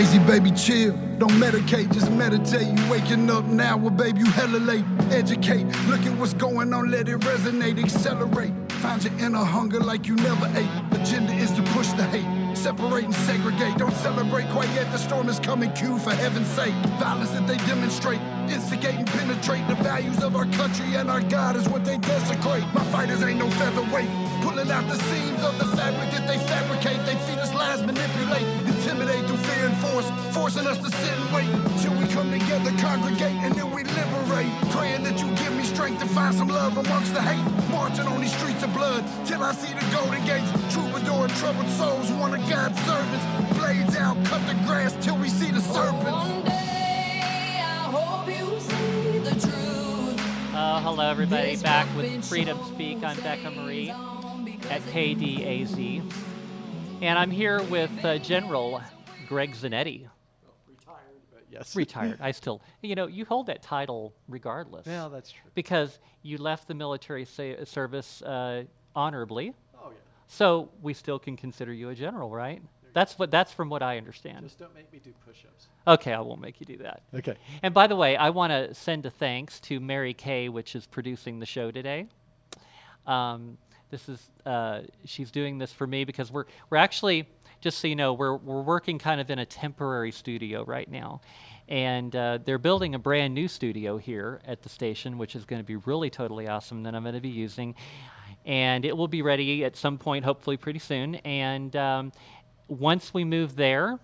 crazy, baby, chill. Don't medicate, just meditate. You waking up now, well, baby, you hella late. Educate, look at what's going on, let it resonate, accelerate. Find your inner hunger like you never ate. Agenda is to push the hate. Separate and segregate, don't celebrate quite yet. The storm is coming, Q for heaven's sake. Violence that they demonstrate, instigate and penetrate the values of our country and our God is what they desecrate. My fighters ain't no featherweight, pulling out the seams of the fabric that they fabricate. They feed us lies, manipulate, intimidate through fear and force, forcing us to sit and wait till we come together, congregate, and then we liberate. Praying that you give me strength to find some love amongst the hate. Marching on these streets of blood till I see the golden gates. Troubadour and troubled souls, one of God's servants. Blades out, cut the grass till we see the serpents. One day I hope you see the truth. Uh, hello, everybody. Back with Freedom Speak. I'm Becca Marie at KDAZ. And I'm here with uh, General Greg Zanetti. Retired, but yes. Retired. I still, you know, you hold that title regardless. Yeah, that's true. Because you left the military sa- service uh, honorably. Oh yeah. So we still can consider you a general, right? That's what. That's from what I understand. Just don't make me do push-ups. Okay, I won't make you do that. Okay. And by the way, I want to send a thanks to Mary Kay, which is producing the show today. Um, this is uh, she's doing this for me because we're we're actually just so you know we're we're working kind of in a temporary studio right now, and uh, they're building a brand new studio here at the station, which is going to be really totally awesome that I'm going to be using, and it will be ready at some point, hopefully pretty soon. And um, once we move there,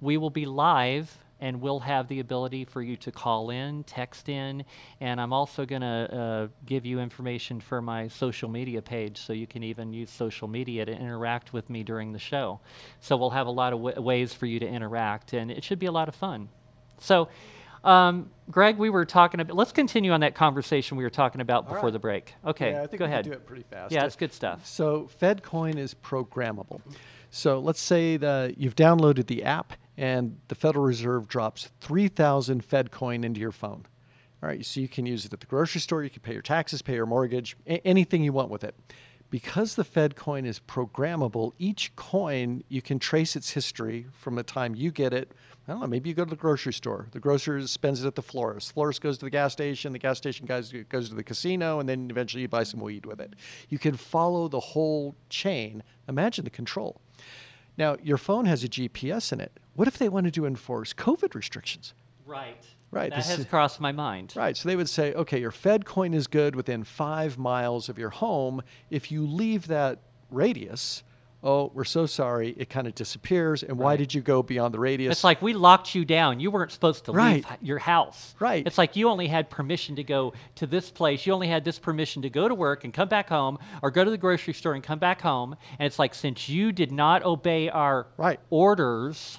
we will be live and we'll have the ability for you to call in, text in, and I'm also going to uh, give you information for my social media page so you can even use social media to interact with me during the show. So we'll have a lot of w- ways for you to interact, and it should be a lot of fun. So, um, Greg, we were talking about, let's continue on that conversation we were talking about before right. the break. Okay, Yeah, I think go we ahead. Can do it pretty fast. Yeah, it's good stuff. So FedCoin is programmable. So let's say that you've downloaded the app and the Federal Reserve drops 3,000 Fed coin into your phone. All right, so you can use it at the grocery store, you can pay your taxes, pay your mortgage, a- anything you want with it. Because the Fed coin is programmable, each coin you can trace its history from the time you get it. I don't know, maybe you go to the grocery store. The grocer spends it at the florist. Florist goes to the gas station. The gas station guys goes to the casino, and then eventually you buy some weed with it. You can follow the whole chain. Imagine the control. Now, your phone has a GPS in it. What if they wanted to enforce COVID restrictions? Right. Right, That this has crossed my mind. Right. So they would say, okay, your Fed coin is good within five miles of your home. If you leave that radius, oh, we're so sorry, it kind of disappears. And why did you go beyond the radius? It's like we locked you down. You weren't supposed to Right. leave your house. Right. It's like you only had permission to go to this place. You only had this permission to go to work and come back home or go to the grocery store and come back home. And it's like since you did not obey our Right. orders,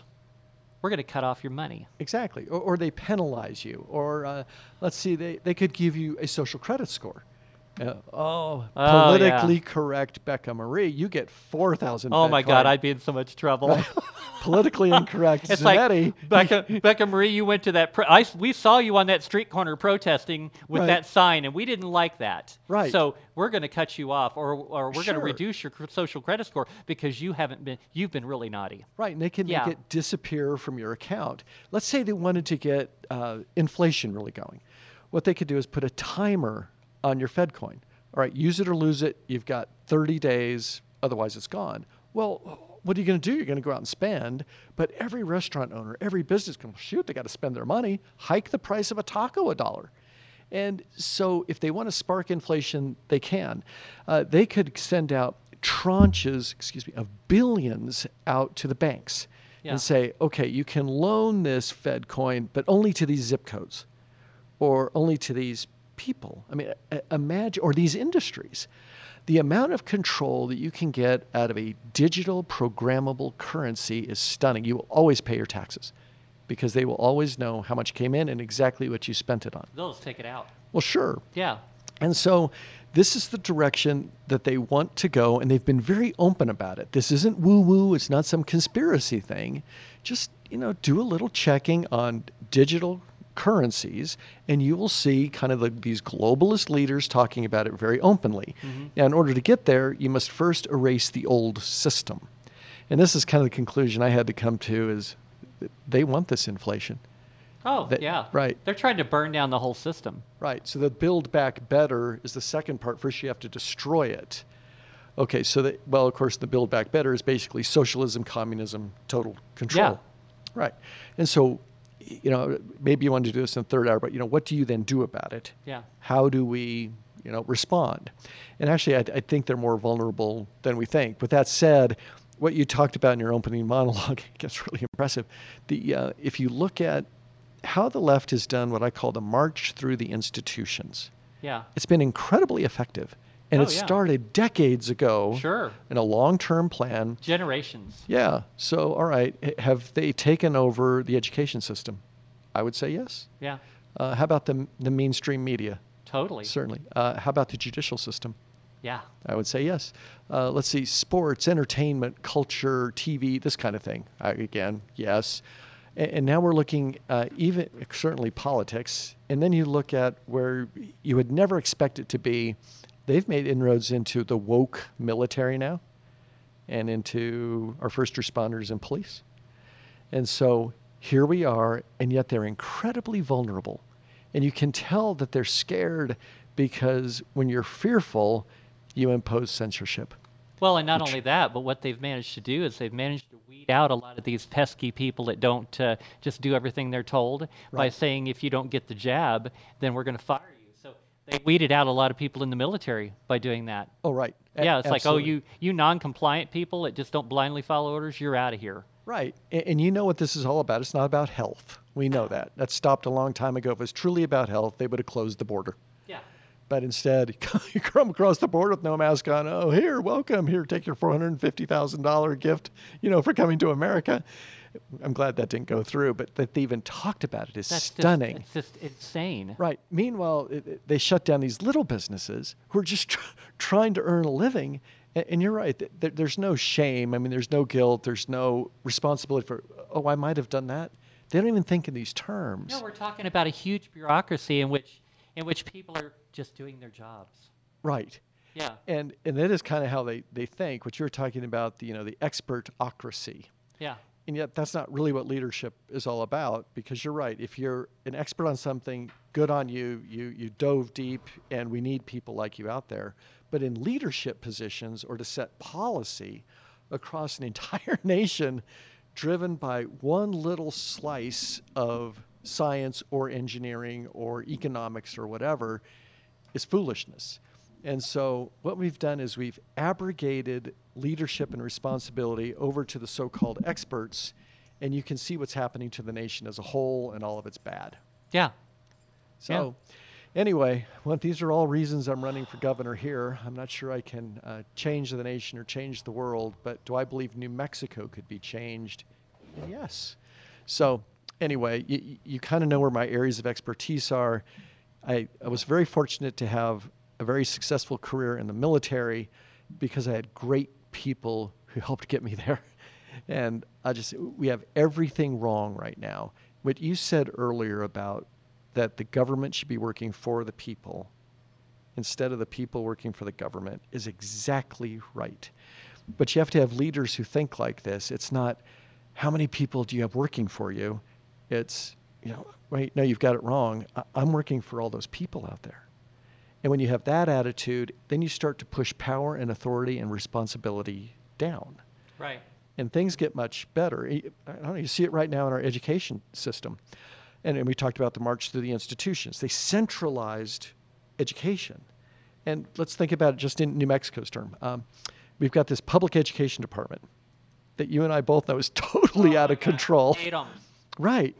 we're going to cut off your money. Exactly. Or, or they penalize you. Or uh, let's see, they, they could give you a social credit score. Uh, oh, Oh, yeah. politically correct Becca Marie, you get 4,000 Oh Fed my. God, I'd be in so much trouble. politically incorrect It's Zanetti. like Becca, Becca Marie, you went to that. I we saw you on that street corner protesting with Right. that sign, and we didn't like that. Right. So we're going to cut you off, or or we're going to reduce your social credit score because you haven't been. You've been really naughty. Right, and they can Yeah. make it disappear from your account. Let's say they wanted to get uh, inflation really going. What they could do is put a timer on your Fed coin. All right, use it or lose it. You've got 30 days, otherwise it's gone. Well, what are you going to do? You're going to go out and spend. But every restaurant owner, every business can shoot. They got to spend their money. Hike the price of a taco a dollar. And so, if they want to spark inflation, they can. Uh, they could send out tranches, excuse me, of billions out to the banks Yeah. and say, okay, you can loan this Fed coin, but only to these zip codes or only to these people. I mean, imagine, or these industries. The amount of control that you can get out of a digital programmable currency is stunning. You will always pay your taxes because they will always know how much came in and exactly what you spent it on. They'll just take it out. Well, sure. Yeah. And so this is the direction that they want to go, and they've been very open about it. This isn't woo woo, it's not some conspiracy thing. Just, you know, do a little checking on digital currencies, and you will see kind of the, these globalist leaders talking about it very openly. Mm-hmm. Now, in order to get there, you must first erase the old system. And this is kind of the conclusion I had to come to is they want this inflation. Oh, That- yeah. right. They're trying to burn down the whole system. Right. So the build back better is the second part. First, you have to destroy it. Okay. So that well, of course, the build back better is basically socialism, communism, total control. Yeah. Right. And so, you know, maybe you want to do this in the third hour, but you know, what do you then do about it? Yeah. How do we, you know, respond? And actually, I, I think they're more vulnerable than we think. But that said, what you talked about in your opening monologue gets really impressive. The uh, if you look at how the left has done what I call the march through the institutions, Yeah. it's been incredibly effective. And Oh, it yeah. started decades ago Sure. in a long-term plan. Generations. Yeah. So, all right, have they taken over the education system? I would say yes. Yeah. Uh, how about the the mainstream media? Totally. Certainly. Uh, how about the judicial system? Yeah. I would say yes. Uh, let's see, sports, entertainment, culture, TV, this kind of thing. I, again, yes. And, and now we're looking uh, even certainly politics, and then you look at where you would never expect it to be. They've made inroads into the woke military now, and into our first responders and police. And so here we are, and yet they're incredibly vulnerable. And you can tell that they're scared because when you're fearful, you impose censorship. Well, and not only that, but what they've managed to do is they've managed to weed out a lot of these pesky people that don't uh, just do everything they're told by saying if you don't get the jab, then we're going to fire they weeded out a lot of people in the military by doing that. Oh, right. A- yeah, it's like, oh, you you non-compliant people that just don't blindly follow orders, you're out of here. Right. A- And, you know what this is all about. It's not about health. We know that. That stopped a long time ago. If it was truly about health, they would have closed the border. Yeah. But instead, you come across the border with no mask on. Oh, here, welcome. Here, take your $450,000 gift, you know, for coming to America. I'm glad that didn't go through, but that they even talked about it is That's stunning. Just, it's just insane. Right. Meanwhile, it, it- they shut down these little businesses who are just tr- trying to earn a living. And, and you're right. th- th- there's no shame. I mean, there's no guilt. There's no responsibility for, oh, I might have done that. They don't even think in these terms. No, we're talking about a huge bureaucracy in which in which people are just doing their jobs. right. Yeah. And and that is kind of how they, they think. What you're talking about, the you know, the expertocracy. Yeah. And yet that's not really what leadership is all about because you're right. If you're an expert on something, good on you. You you dove deep and we need people like you out there. But in leadership positions or to set policy across an entire nation driven by one little slice of science or engineering or economics or whatever is foolishness. And so what we've done is we've abrogated leadership and responsibility over to the so-called experts, and you can see what's happening to the nation as a whole and all of its bad. Yeah. So anyway, well, these are all reasons I'm running for governor here. I'm not sure I can uh, change the nation or change the world, but do I believe New Mexico could be changed? Yes. So anyway, you, you kind of know where my areas of expertise are. I, I was very fortunate to have a very successful career in the military because I had great people who helped get me there. And I just, we have everything wrong right now. What you said earlier about that the government should be working for the people instead of the people working for the government is exactly right. But you have to have leaders who think like this. It's not how many people do you have working for you? It's, you know, wait, no, you've got it wrong. I'm working for all those people out there. And when you have that attitude, then you start to push power and authority and responsibility down. Right. And things get much better. I don't know, you see it right now in our education system. And, and we talked about the march through the institutions. They centralized education. And let's think about it just in New Mexico's term. Um, we've got this public education department that you and I both know is totally Oh out of God, control. Right.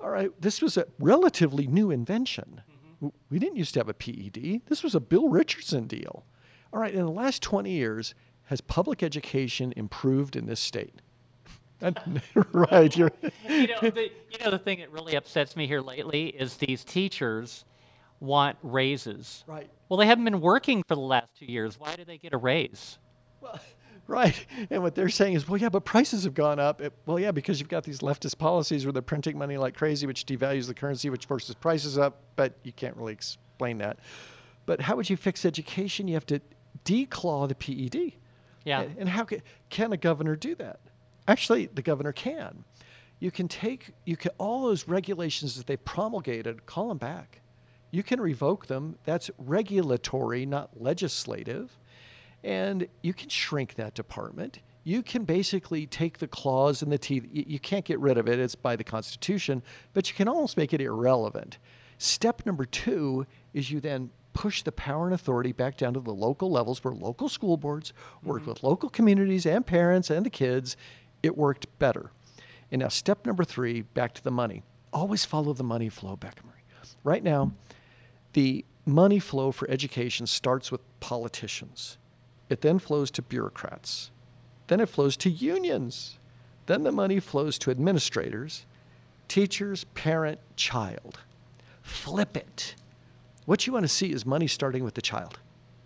All right. This was a relatively new invention. We didn't used to have a PED. This was a Bill Richardson deal. All right. In the last 20 years, has public education improved in this state? Right. You know, the, you know, the thing that really upsets me here lately is these teachers want raises. right. Well, they haven't been working for the last two years. Why do they get a raise? Well, right. And what they're saying is, well, yeah, but prices have gone up. It- well, yeah, because you've got these leftist policies where they're printing money like crazy, which devalues the currency, which forces prices up, but you can't really explain that. But how would you fix education? You have to declaw the PED. Yeah. And, and how can, can a governor do that? Actually, the governor can. you can take you can all those regulations that they promulgated, call them back. You can revoke them. That's regulatory, not legislative. And you can shrink that department. You can basically take the clause and the teeth. You can't get rid of it, it's by the Constitution, but you can almost make it irrelevant. Step number two is you then push the power and authority back down to the local levels where local school boards work mm-hmm. with local communities and parents and the kids. It worked better. And now, step number three, back to the money. Always follow the money flow, Becca Marie. Right now, the money flow for education starts with politicians. It then flows to bureaucrats. Then it flows to unions. Then the money flows to administrators, teachers, parent, child. Flip it. What you want to see is money starting with the child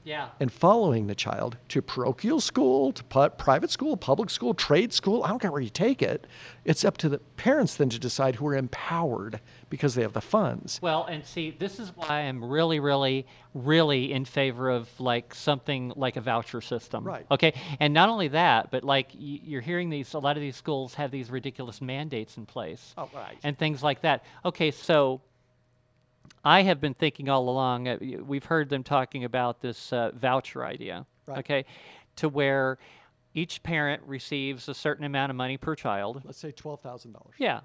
Yeah. and following the child to parochial school, to pu- private school, public school, trade school. I don't care where you take it. It's up to the parents then to decide who are empowered because they have the funds. Well, and see, this is why I'm really, really, really in favor of like something like a voucher system. Right. Okay. And not only that, but like y- you're hearing these, a lot of these schools have these ridiculous mandates in place. Oh, right. And things like that. Okay. So I have been thinking all along, uh, we've heard them talking about this uh, voucher idea. Right. Okay. To where each parent receives a certain amount of money per child. Let's say $12,000. Yeah.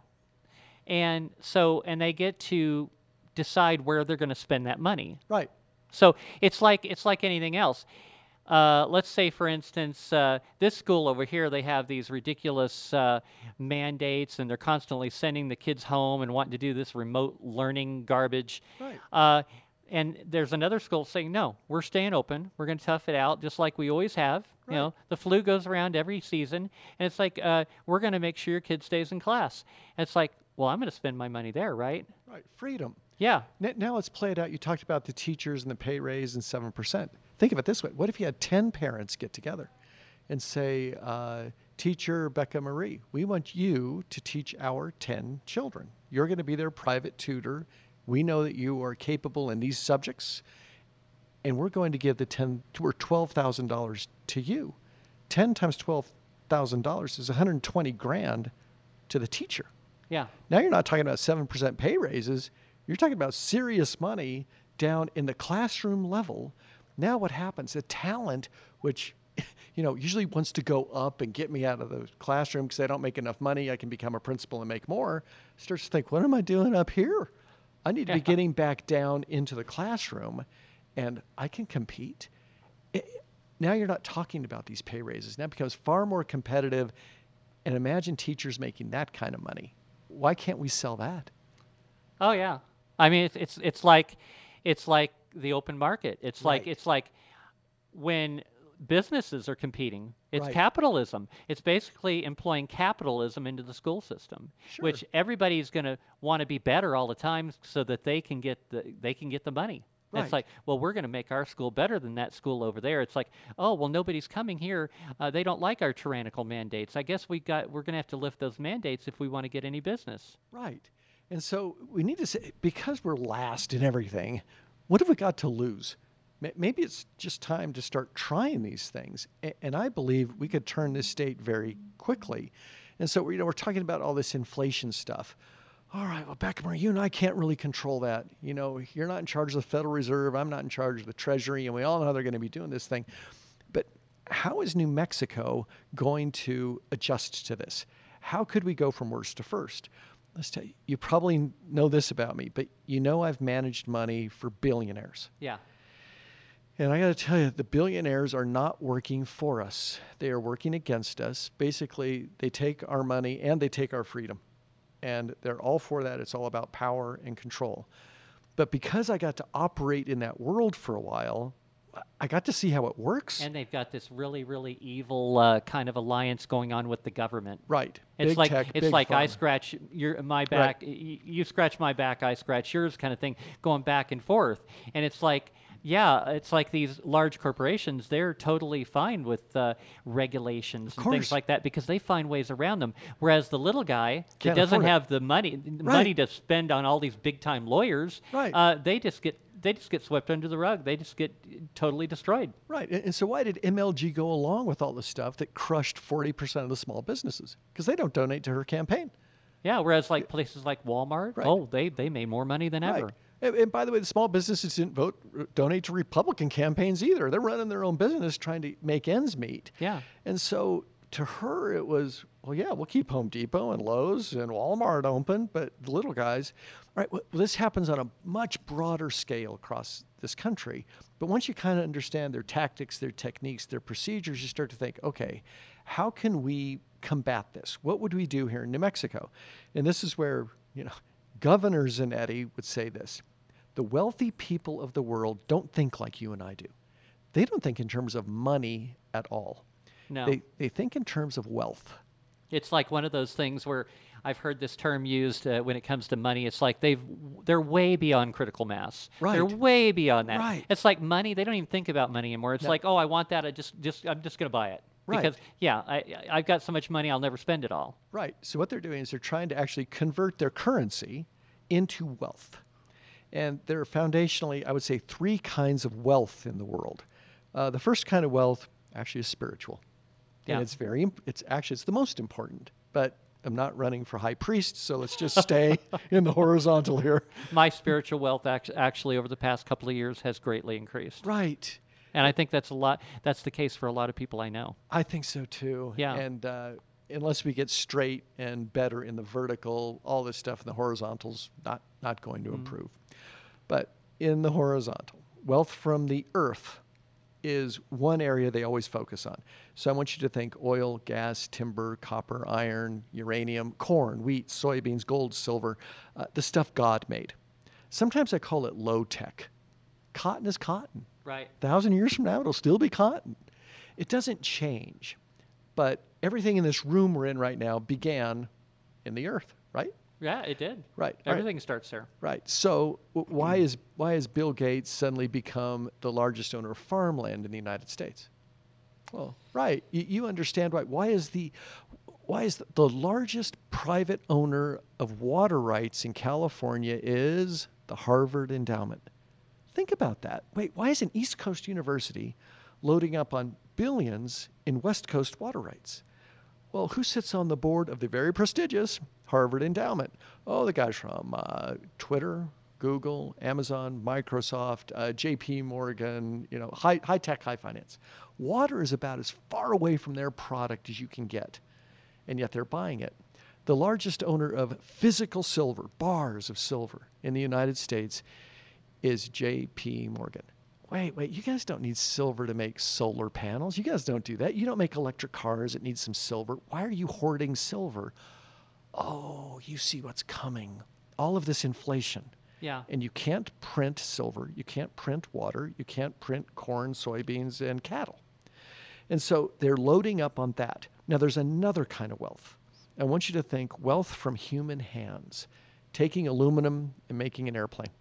And so, and they get to decide where they're going to spend that money. Right. So it's like it's like anything else. Uh, let's say, for instance, uh, this school over here, they have these ridiculous uh, mandates, and they're constantly sending the kids home and wanting to do this remote learning garbage. Right. Uh, and there's another school saying, no, we're staying open. We're going to tough it out just like we always have. You know, the flu goes around every season, and it's like uh, we're going to make sure your kid stays in class. And it's like, well, I'm going to spend my money there, right? Right. Freedom. Yeah. Now let's play it out. You talked about the teachers and the pay raise and 7%. Think of it this way What if you had 10 parents get together and say, uh, Teacher Becca Marie, we want you to teach our 10 children. You're going to be their private tutor. We know that you are capable in these subjects, and we're going to give the 10 or $12,000 to you. 10 times $12,000 is 120 grand to the teacher. Yeah. Now you're not talking about 7% pay raises. You're talking about serious money down in the classroom level. Now what happens? The talent, which you know usually wants to go up and get me out of the classroom because I don't make enough money, I can become a principal and make more, starts to think, what am I doing up here? I need to be getting back down into the classroom and I can compete. I- now you're not talking about these pay raises. Now it becomes far more competitive. And imagine teachers making that kind of money. Why can't we sell that? Oh yeah. I mean, it's it's it's like it's like the open market. It's like it's like when businesses are competing. It's Right. capitalism. It's basically employing capitalism into the school system, sure. which everybody's going to want to be better all the time so that they can get the they can get the money. And It's like, well, we're going to make our school better than that school over there. It's like, oh, well, nobody's coming here. Uh, they don't like our tyrannical mandates. I guess we got we're going to have to lift those mandates if we want to get any business. Right. And so we need to say, because we're last in everything, what have we got to lose? Maybe it's just time to start trying these things. And I believe we could turn this state very quickly. And so, you know, we're talking about all this inflation stuff. All right, well, Beckham, you and I can't really control that. You know, you're not in charge of the Federal Reserve. I'm not in charge of the Treasury, and we all know they're going to be doing this thing. But how is New Mexico going to adjust to this? How could we go from worst to first? Let's tell you, you probably know this about me, but you know I've managed money for billionaires. Yeah. And I got to tell you, the billionaires are not working for us. They are working against us. Basically, they take our money and they take our freedom. And they're all for that. It's all about power and control. But because I got to operate in that world for a while, I got to see how it works. And they've got this really, really evil uh, kind of alliance going on with the government. right. It's Big like tech, it's like I scratch your my back, y- you scratch my back, I scratch yours, kind of thing, going back and forth. And it's like, yeah, it's like these large corporations. They're totally fine with uh, regulations and things like that because they find ways around them. Whereas the little guy that Can't doesn't afford it. have the money the money to spend on all these big time lawyers, Right. uh, they just get they just get swept under the rug. They just get totally destroyed. Right. And, and so why did MLG go along with all this stuff that crushed 40% of the small businesses? Because they don't donate to her campaign. Yeah, whereas like places like Walmart, Right. oh, they they made more money than ever. Right. And, and by the way, the small businesses didn't vote, uh, donate to Republican campaigns either. They're running their own business, trying to make ends meet. Yeah. And so to her, it was, well, yeah, we'll keep Home Depot and Lowe's and Walmart open, but the little guys, right, well, this happens on a much broader scale across this country. But once you kind of understand their tactics, their techniques, their procedures, you start to think, okay, how can we combat this? What would we do here in New Mexico? And this is where, you know, Governor Zanetti would say this the wealthy people of the world don't think like you and I do. They don't think in terms of money at all. No. They, they think in terms of wealth. It's like one of those things where I've heard this term used uh, when it comes to money. It's like they've they're way beyond critical mass. Right. They're way beyond that. Right. It's like money. They don't even think about money anymore. It's No. like, oh, I want that. I just just I'm just gonna buy it Right. because yeah, I I- I've got so much money. I'll never spend it all. Right. So what they're doing is they're trying to actually convert their currency into wealth. And there are foundationally, I would say, three kinds of wealth in the world. Uh, the first kind of wealth actually is spiritual. Yeah. And it's very, imp- it's actually, it's the most important. But I'm not running for high priest, so let's just stay in the horizontal here. My spiritual wealth act- actually over the past couple of years has greatly increased, Right. and I think that's a lot. That's the case for a lot of people I know. I think so too. Yeah. And uh, unless we get straight and better in the vertical, all this stuff in the horizontals not not going to improve. But in the horizontal, wealth from the earth is one area they always focus on. So I want you to think oil, gas, timber, copper, iron, uranium, corn, wheat, soybeans, gold, silver, uh, the stuff God made. Sometimes I call it low tech. Cotton is cotton Right. A thousand years from now, it'll still be cotton. It doesn't change. But everything in this room we're in right now began in the earth, right? Yeah, it did. Right, right. Everything starts there. Right. So w- why is why has Bill Gates suddenly become the largest owner of farmland in the United States? Well, right. You, you understand why. Why is the why is the, the largest private owner of water rights in California is the Harvard Endowment? Think about that. Wait, why is an East Coast university loading up on billions in West Coast water rights? Well, who sits on the board of the very prestigious Harvard Endowment? Oh, the guys from uh, Twitter, Google, Amazon, Microsoft, uh, J.P. Morgan, you know, high, high tech, high finance. Water is about as far away from their product as you can get, and yet they're buying it. The largest owner of physical silver, bars of silver in the United States, is J.P. Morgan. Wait, wait, you guys don't need silver to make solar panels. You guys don't do that. You don't make electric cars that need some silver. Why are you hoarding silver? Oh, you see what's coming. All of this inflation. Yeah. And you can't print silver, you can't print water, you can't print corn, soybeans, and cattle. And so they're loading up on that. Now, there's another kind of wealth. I want you to think wealth from human hands, taking aluminum and making an airplane.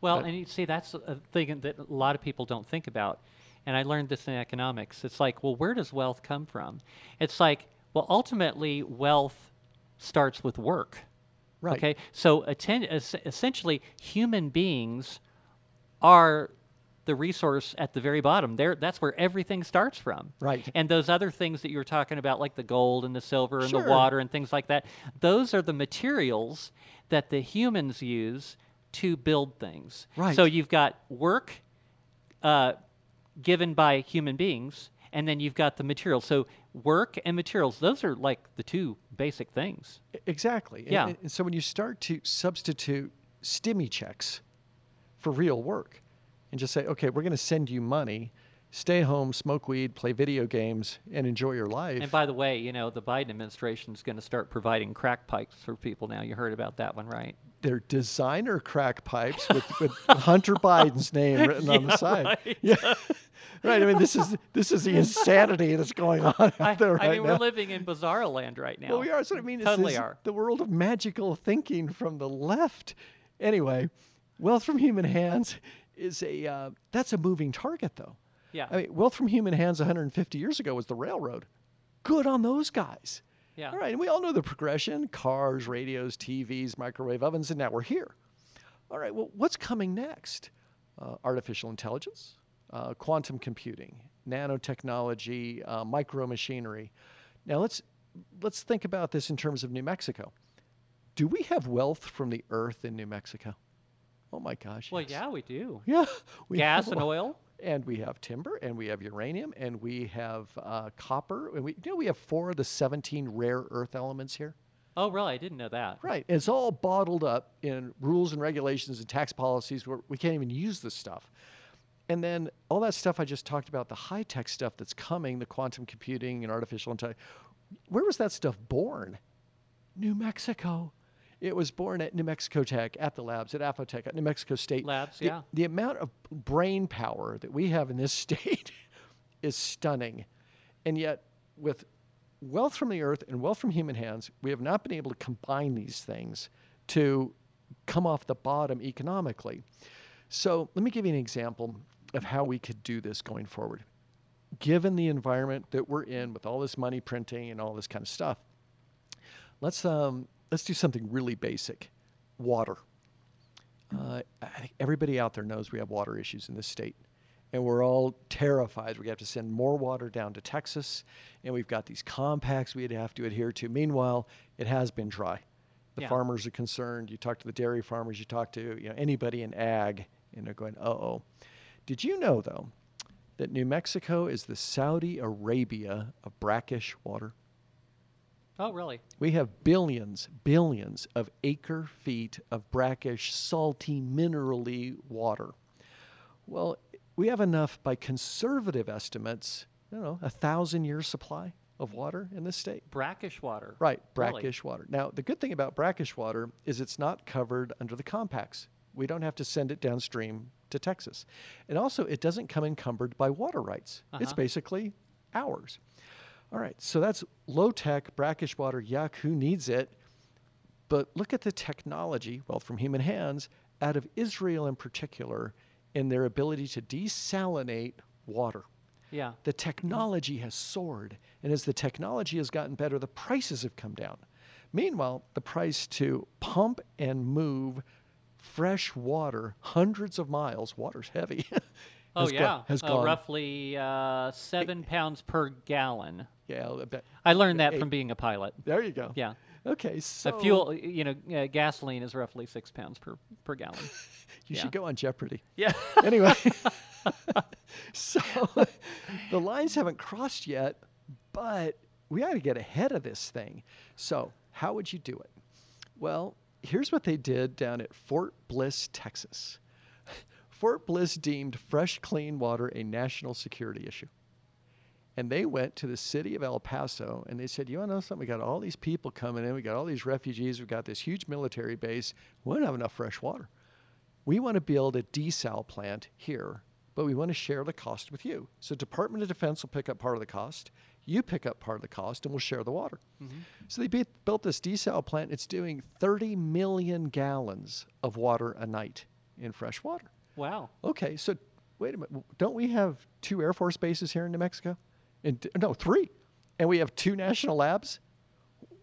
Well, and you see, that's a thing that a lot of people don't think about. And I learned this in economics. It's like, well, where does wealth come from? It's like, well, ultimately, wealth starts with work. Right. Okay. So, atten- es- essentially, human beings are the resource at the very bottom. There, that's where everything starts from. Right. And those other things that you were talking about, like the gold and the silver and Sure. the water and things like that, those are the materials that the humans use to build things. Right. So you've got work uh, given by human beings, and then you've got the materials. So work and materials; those are like the two basic things. Exactly. Yeah. And, and so when you start to substitute stimmy checks for real work and just say, okay, we're going to send you money, stay home, smoke weed, play video games, and enjoy your life. And by the way, you know the Biden administration is going to start providing crack pipes for people now. You heard about that one, right? They're designer crack pipes with, with Hunter Biden's name written on the side. right. Yeah. right. I mean, this is this is the insanity that's going on out I, there right I mean, now. we're living in bizarro land right now. Well, we are. What I mean. It's Totally this- are. The world of magical thinking from the left. Anyway, wealth from human hands is a uh, that's a moving target, though. Yeah. I mean, wealth from human hands 150 years ago was the railroad. Good on those guys. Yeah. All right, and we all know the progression: cars, radios, TVs, microwave ovens, and now we're here. All right. Well, what's coming next? Uh, artificial intelligence, uh, quantum computing, nanotechnology, uh, micromachinery. Now let's let's think about this in terms of New Mexico. Do we have wealth from the earth in New Mexico? Oh my gosh. Well, yes. yeah, we do. Yeah. we Gas have and oil. And we have timber, and we have uranium, and we have uh, copper, and we you know we have four of the seventeen rare earth elements here. Oh, really? I didn't know that. Right. And It's all bottled up in rules and regulations and tax policies where we can't even use this stuff. And then all that stuff I just talked about, the high tech stuff that's coming, the quantum computing and artificial intelligence, where was that stuff born? New Mexico. It was born at New Mexico Tech, at the labs, at Afotech, at New Mexico State. Labs, The- yeah. The amount of brain power that we have in this state is stunning. And yet, with wealth from the earth and wealth from human hands, we have not been able to combine these things to come off the bottom economically. So, let me give you an example of how we could do this going forward. Given the environment that we're in with all this money printing and all this kind of stuff, let's um, let's do something really basic. Water. Uh, I think everybody out there knows we have water issues in this state, and we're all terrified. We have to send more water down to Texas, and we've got these compacts we'd have to adhere to. Meanwhile, it has been dry. The Yeah. farmers are concerned. You talk to the dairy farmers. You talk to you know anybody in ag, and they're going, "Uh oh." Did you know though that New Mexico is the Saudi Arabia of brackish water? Oh, really? We have billions, billions of acre feet of brackish, salty, minerally water. Well, we have enough by conservative estimates, I don't know, a thousand year supply of water in this state. Brackish water. Right, Really? brackish water. Now, the good thing about brackish water is it's not covered under the compacts. We don't have to send it downstream to Texas. And also, it doesn't come encumbered by water rights. It's Uh-huh. basically ours. All right, so that's low tech, brackish water. Yuck, who needs it? But look at the technology, well, from human hands, out of Israel in particular, in their ability to desalinate water. Yeah. The technology has soared. And as the technology has gotten better, the prices have come down. Meanwhile, the price to pump and move fresh water hundreds of miles, water's heavy. Oh, yeah. Gone, has uh, gone. roughly uh, seven pounds per gallon. Yeah, I learned that Eight. from being a pilot. there you go. Yeah. Okay, so A fuel, you know, uh, gasoline is roughly six pounds per, per gallon. You yeah. should go on Jeopardy. yeah. anyway, so the lines haven't crossed yet, but we got to get ahead of this thing. So, how would you do it? Well, here's what they did down at Fort Bliss, Texas. Fort Bliss deemed fresh, clean water a national security issue. And they went to the city of El Paso and they said, You want to know something? We got all these people coming in. We got all these refugees. We've got this huge military base. We don't have enough fresh water. We want to build a desal plant here, but we want to share the cost with you. So Department of Defense will pick up part of the cost. You pick up part of the cost, and we'll share the water. Mm-hmm. So they be- built this desal plant. It's doing 30 million gallons of water a night in fresh water. Wow. Okay, so wait a minute. Don't we have two Air Force bases here in New Mexico? And no, three. And we have two national labs.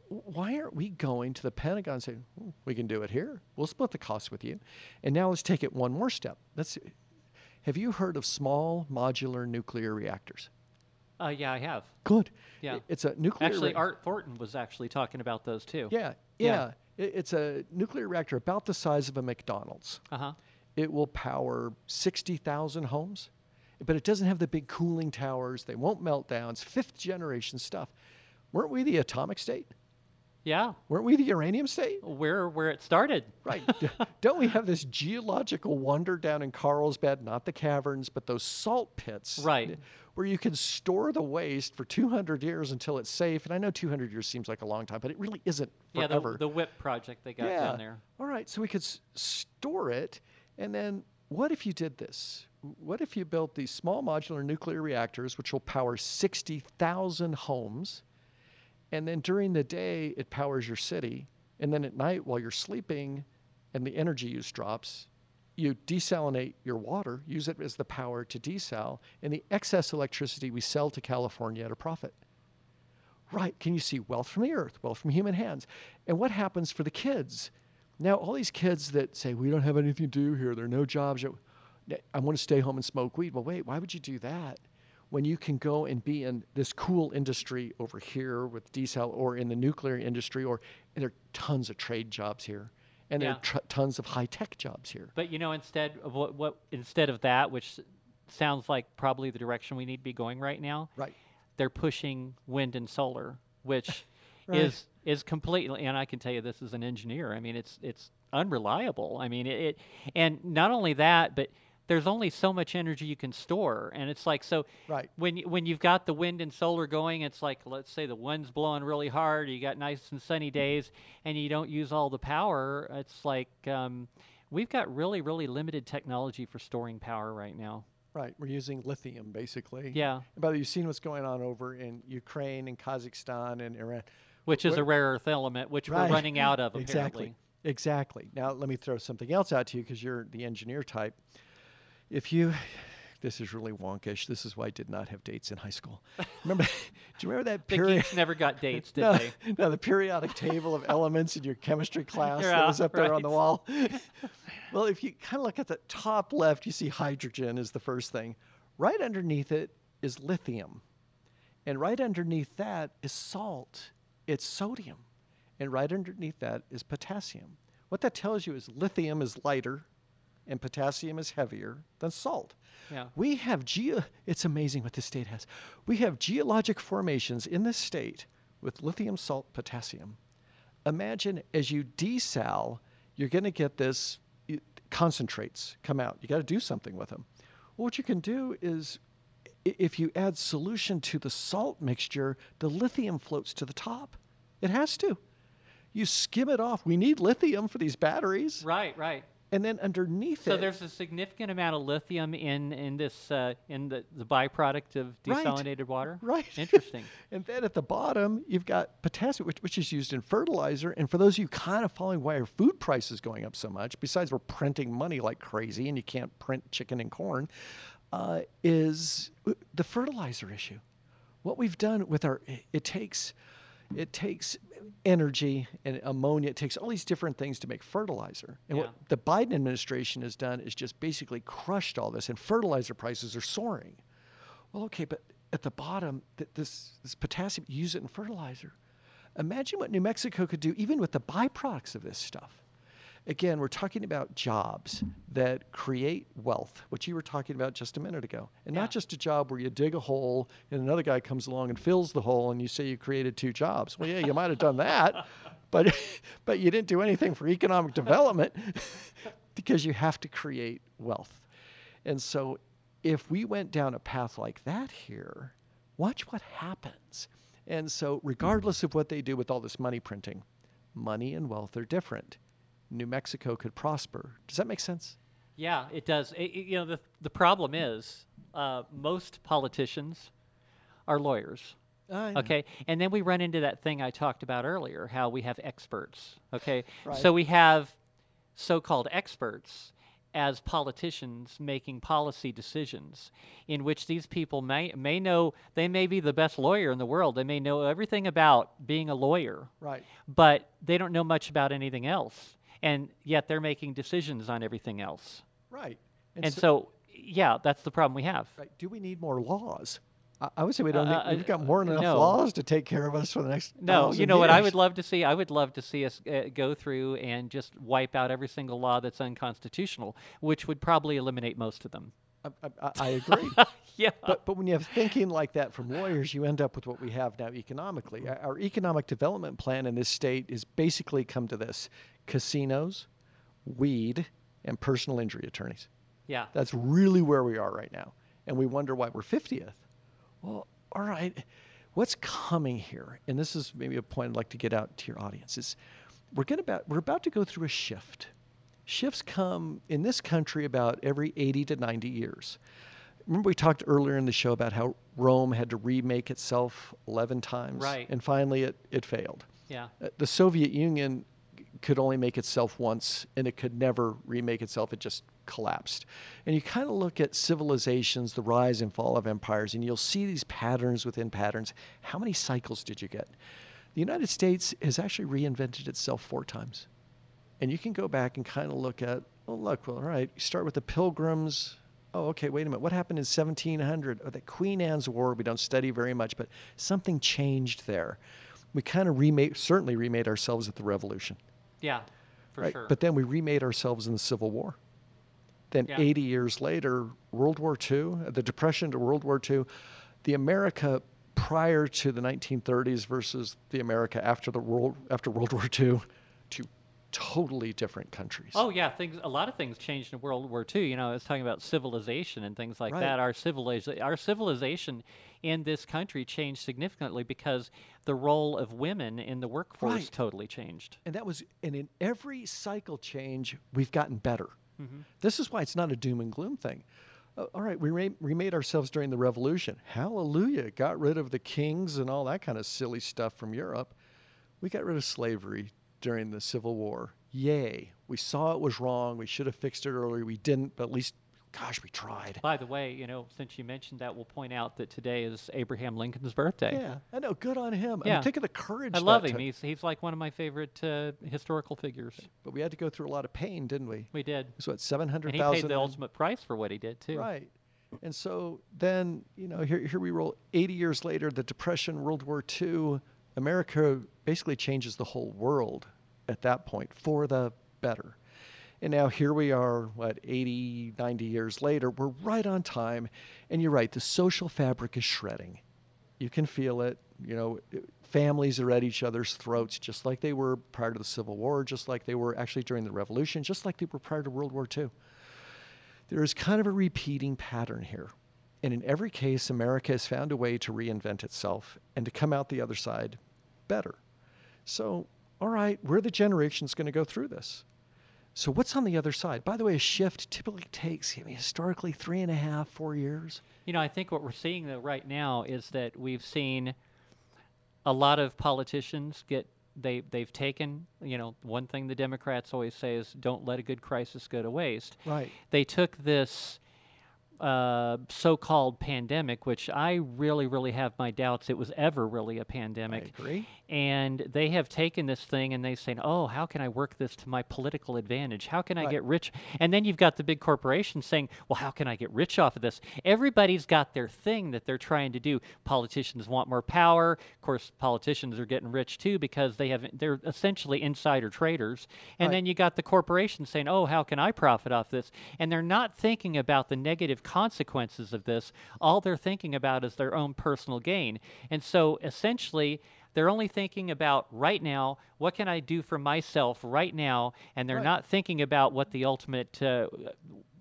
Why aren't we going to the Pentagon and saying, "Hmm, we can do it here? We'll split the cost with you. And now let's take it one more step. Let's, have you heard of small modular nuclear reactors? Uh, yeah, I have. Good. Yeah. It's a nuclear Actually, rea- Art Thornton was actually talking about those too. Yeah, Yeah. yeah. It's a nuclear reactor about the size of a McDonald's. Uh huh. It will power 60,000 homes, but it doesn't have the big cooling towers. They won't melt down. It's fifth generation stuff. Weren't we the atomic state? Yeah. Weren't we the uranium state? Where where it started. Right. Don't we have this geological wonder down in Carlsbad, not the caverns, but those salt pits? Right. Where you can store the waste for 200 years until it's safe. And I know 200 years seems like a long time, but it really isn't Yeah, forever. the, the WIPP project they got down there. All right, so we could s- store it, and then what if you did this? What if you built these small modular nuclear reactors, which will power 60,000 homes, and then during the day it powers your city, and then at night while you're sleeping and the energy use drops, you desalinate your water, use it as the power to desal, and the excess electricity we sell to California at a profit. Right. Can you see wealth from the earth, wealth from human hands? And what happens for the kids? Now, all these kids that say, we don't have anything to do here, there are no jobs. I want to stay home and smoke weed. Well, wait, why would you do that? when you can go and be in this cool industry over here with desal or in the nuclear industry or there are tons of trade jobs here and there are tr- tons of high tech jobs here. But you know, instead of what, what instead of that, which sounds like probably the direction we need to be going right now, Right. they're pushing wind and solar, which Right. is is completely. And I can tell you this as an engineer. I mean, it's it's unreliable. I mean, it, it and not only that, but there's only so much energy you can store, and it's like so. Right. When when you've got the wind and solar going, it's like let's say the wind's blowing really hard, you got nice and sunny days, and you don't use all the power. It's like um, we've got really really limited technology for storing power right now. Right. We're using lithium basically. Yeah. And by the way, you've seen what's going on over in Ukraine and Kazakhstan and Iran. which is a rare earth element, which Right. we're running out of exactly. Exactly. Now let me throw something else out to you because you're the engineer type. If you, this is really wonkish. This is why I did not have dates in high school. Remember? do you remember that The period? geeks never got dates, did no, they? no, the periodic table of elements in your chemistry class that was up there on the wall. well, if you kind of look at the top left, you see hydrogen is the first thing. Right underneath it is lithium. And right underneath that is salt. It's sodium. And right underneath that is potassium. What that tells you is lithium is lighter and potassium is heavier than salt. Yeah. We have geo it's amazing what this state has. We have geologic formations in this state with lithium, salt, potassium. Imagine as you desal, you're going to get this concentrates come out. You got to do something with them. Well, what you can do is if you add solution to the salt mixture, the lithium floats to the top. It has to. You skim it off. We need lithium for these batteries. Right, right. And then underneath So it, So there's a significant amount of lithium in in this uh, in the, the byproduct of Right. desalinated water. Right. Interesting. and then at the bottom, you've got potassium, which, which is used in fertilizer. And for those of you kind of following why our food price is going up so much, besides we're printing money like crazy and you can't print chicken and corn, uh, is the fertilizer issue. What we've done with our, it takes, it takes energy and ammonia. It takes all these different things to make fertilizer. And Yeah. what the Biden administration has done is just basically crushed all this, and fertilizer prices are soaring. Well, okay, but at the bottom, th- this, this potassium, you use it in fertilizer. Imagine what New Mexico could do even with the byproducts of this stuff. Again, we're talking about jobs that create wealth, which you were talking about just a minute ago. And Yeah. not just a job where you dig a hole and another guy comes along and fills the hole and you say you created two jobs. Well, yeah, you might have done that, but, but you didn't do anything for economic development because you have to create wealth. And so if we went down a path like that here, watch what happens. And so, regardless of what they do with all this money printing, money and wealth are different. New Mexico could prosper. Does that make sense? Yeah, it does. I- I- you know, the the problem is uh, most politicians are lawyers. Know. Okay, and then we run into that thing I talked about earlier, how we have experts. Okay, Right. so we have so-called experts as politicians making policy decisions, in which these people may may know they may be the best lawyer in the world. They may know everything about being a lawyer, Right. but they don't know much about anything else, and yet they're making decisions on everything else. Right. And, so, yeah, that's the problem we have. right, do we need more laws? I, I would say we don't. Uh, need, we've got more than enough no. laws to take care of us for the next. No, you know what I would love to see? I would love to see us uh, go through and just wipe out every single law that's unconstitutional, which would probably eliminate most of them. I, I, I agree. Yeah. but but when you have thinking like that from lawyers, you end up with what we have now economically. Our- Our economic development plan in this state is basically come to this: casinos, weed, and personal injury attorneys. yeah. That's really where we are right now, and we wonder why we're 50th. Well, all right, what's coming here? And this is maybe a point I'd like to get out to your audience: is we're going to about we're about to go through a shift. Shifts come in this country about every 80 to 90 years. Remember, we talked earlier in the show about how Rome had to remake itself 11 times, Right. And finally, it, it failed. Yeah. Uh, the Soviet Union could only make itself once and it could never remake itself. It just collapsed. And you kind of look at civilizations, the rise and fall of empires, and you'll see these patterns within patterns. How many cycles did you get? The United States has actually reinvented itself four times. And you can go back and kind of look at, oh, look, well, all right, you start with the pilgrims, oh, okay, wait a minute. What happened in 1700? Oh, the Queen Anne's War. We don't study very much, but something changed there. We kind of remade, certainly remade ourselves at the Revolution. Yeah, for right? sure. But then we remade ourselves in the Civil War. Then Yeah. 80 years later, World War II, uh, the Depression to World War II, the America prior to the 1930s versus the America after the world after World War II, two totally different countries. Oh yeah, things. A lot of things changed in World War II. You know, I was talking about civilization and things like Right. that. Our civilization, our civilization in this country changed significantly because the role of women in the workforce Right. totally changed. And that was, and in every cycle change, we've gotten better. Mm-hmm. This is why it's not a doom and gloom thing. Uh, all right, we re- remade ourselves during the revolution. Hallelujah. Got rid of the kings and all that kind of silly stuff from Europe. We got rid of slavery during the Civil War. Yay. We saw it was wrong. We should have fixed it earlier. We didn't, but at least, gosh, we tried. By the way, you know, since you mentioned that, we'll point out that today is Abraham Lincoln's birthday. Yeah, I know. Good on him. I Yeah. mean, think of the courage. I love him. took. He's he's like one of my favorite uh, historical figures. But we had to go through a lot of pain, didn't we? We did, So what, 700,000? he paid the ultimate price for what he did too. Right. And so then, you know, here, here we roll 80 years later, the Depression, World War II, America basically changes the whole world at that point for the better. And now here we are, what, 80, 90 years later, we're right on time. And you're right, the social fabric is shredding. You can feel it. You know, families are at each other's throats, just like they were prior to the Civil War, just like they were actually during the Revolution, just like they were prior to World War II there is kind of a repeating pattern here. And in every case, America has found a way to reinvent itself and to come out the other side better. So, all right, we're the generations going to go through this. So, what's on the other side? By the way, a shift typically takes, I mean, historically, three and a half, four years. You know, I think what we're seeing though right now is that we've seen a lot of politicians get they they've taken you know one thing the Democrats always say is don't let a good crisis go to waste. Right. They took this uh, so-called pandemic, which I really really have my doubts it was ever really a pandemic I agree. and they have taken this thing and they say, "Oh, how can I work this to my political advantage? How can I Right. get rich?" And then you've got the big corporations saying, "Well, how can I get rich off of this?" Everybody's got their thing that they're trying to do. Politicians want more power. Of course, politicians are getting rich too because they have they're essentially insider traders. And Right. then you got the corporations saying, "Oh, how can I profit off this?" And they're not thinking about the negative consequences of this. All they're thinking about is their own personal gain. And so essentially they're only thinking about right now, what can I do for myself right now? And they're Right. not thinking about what the ultimate uh,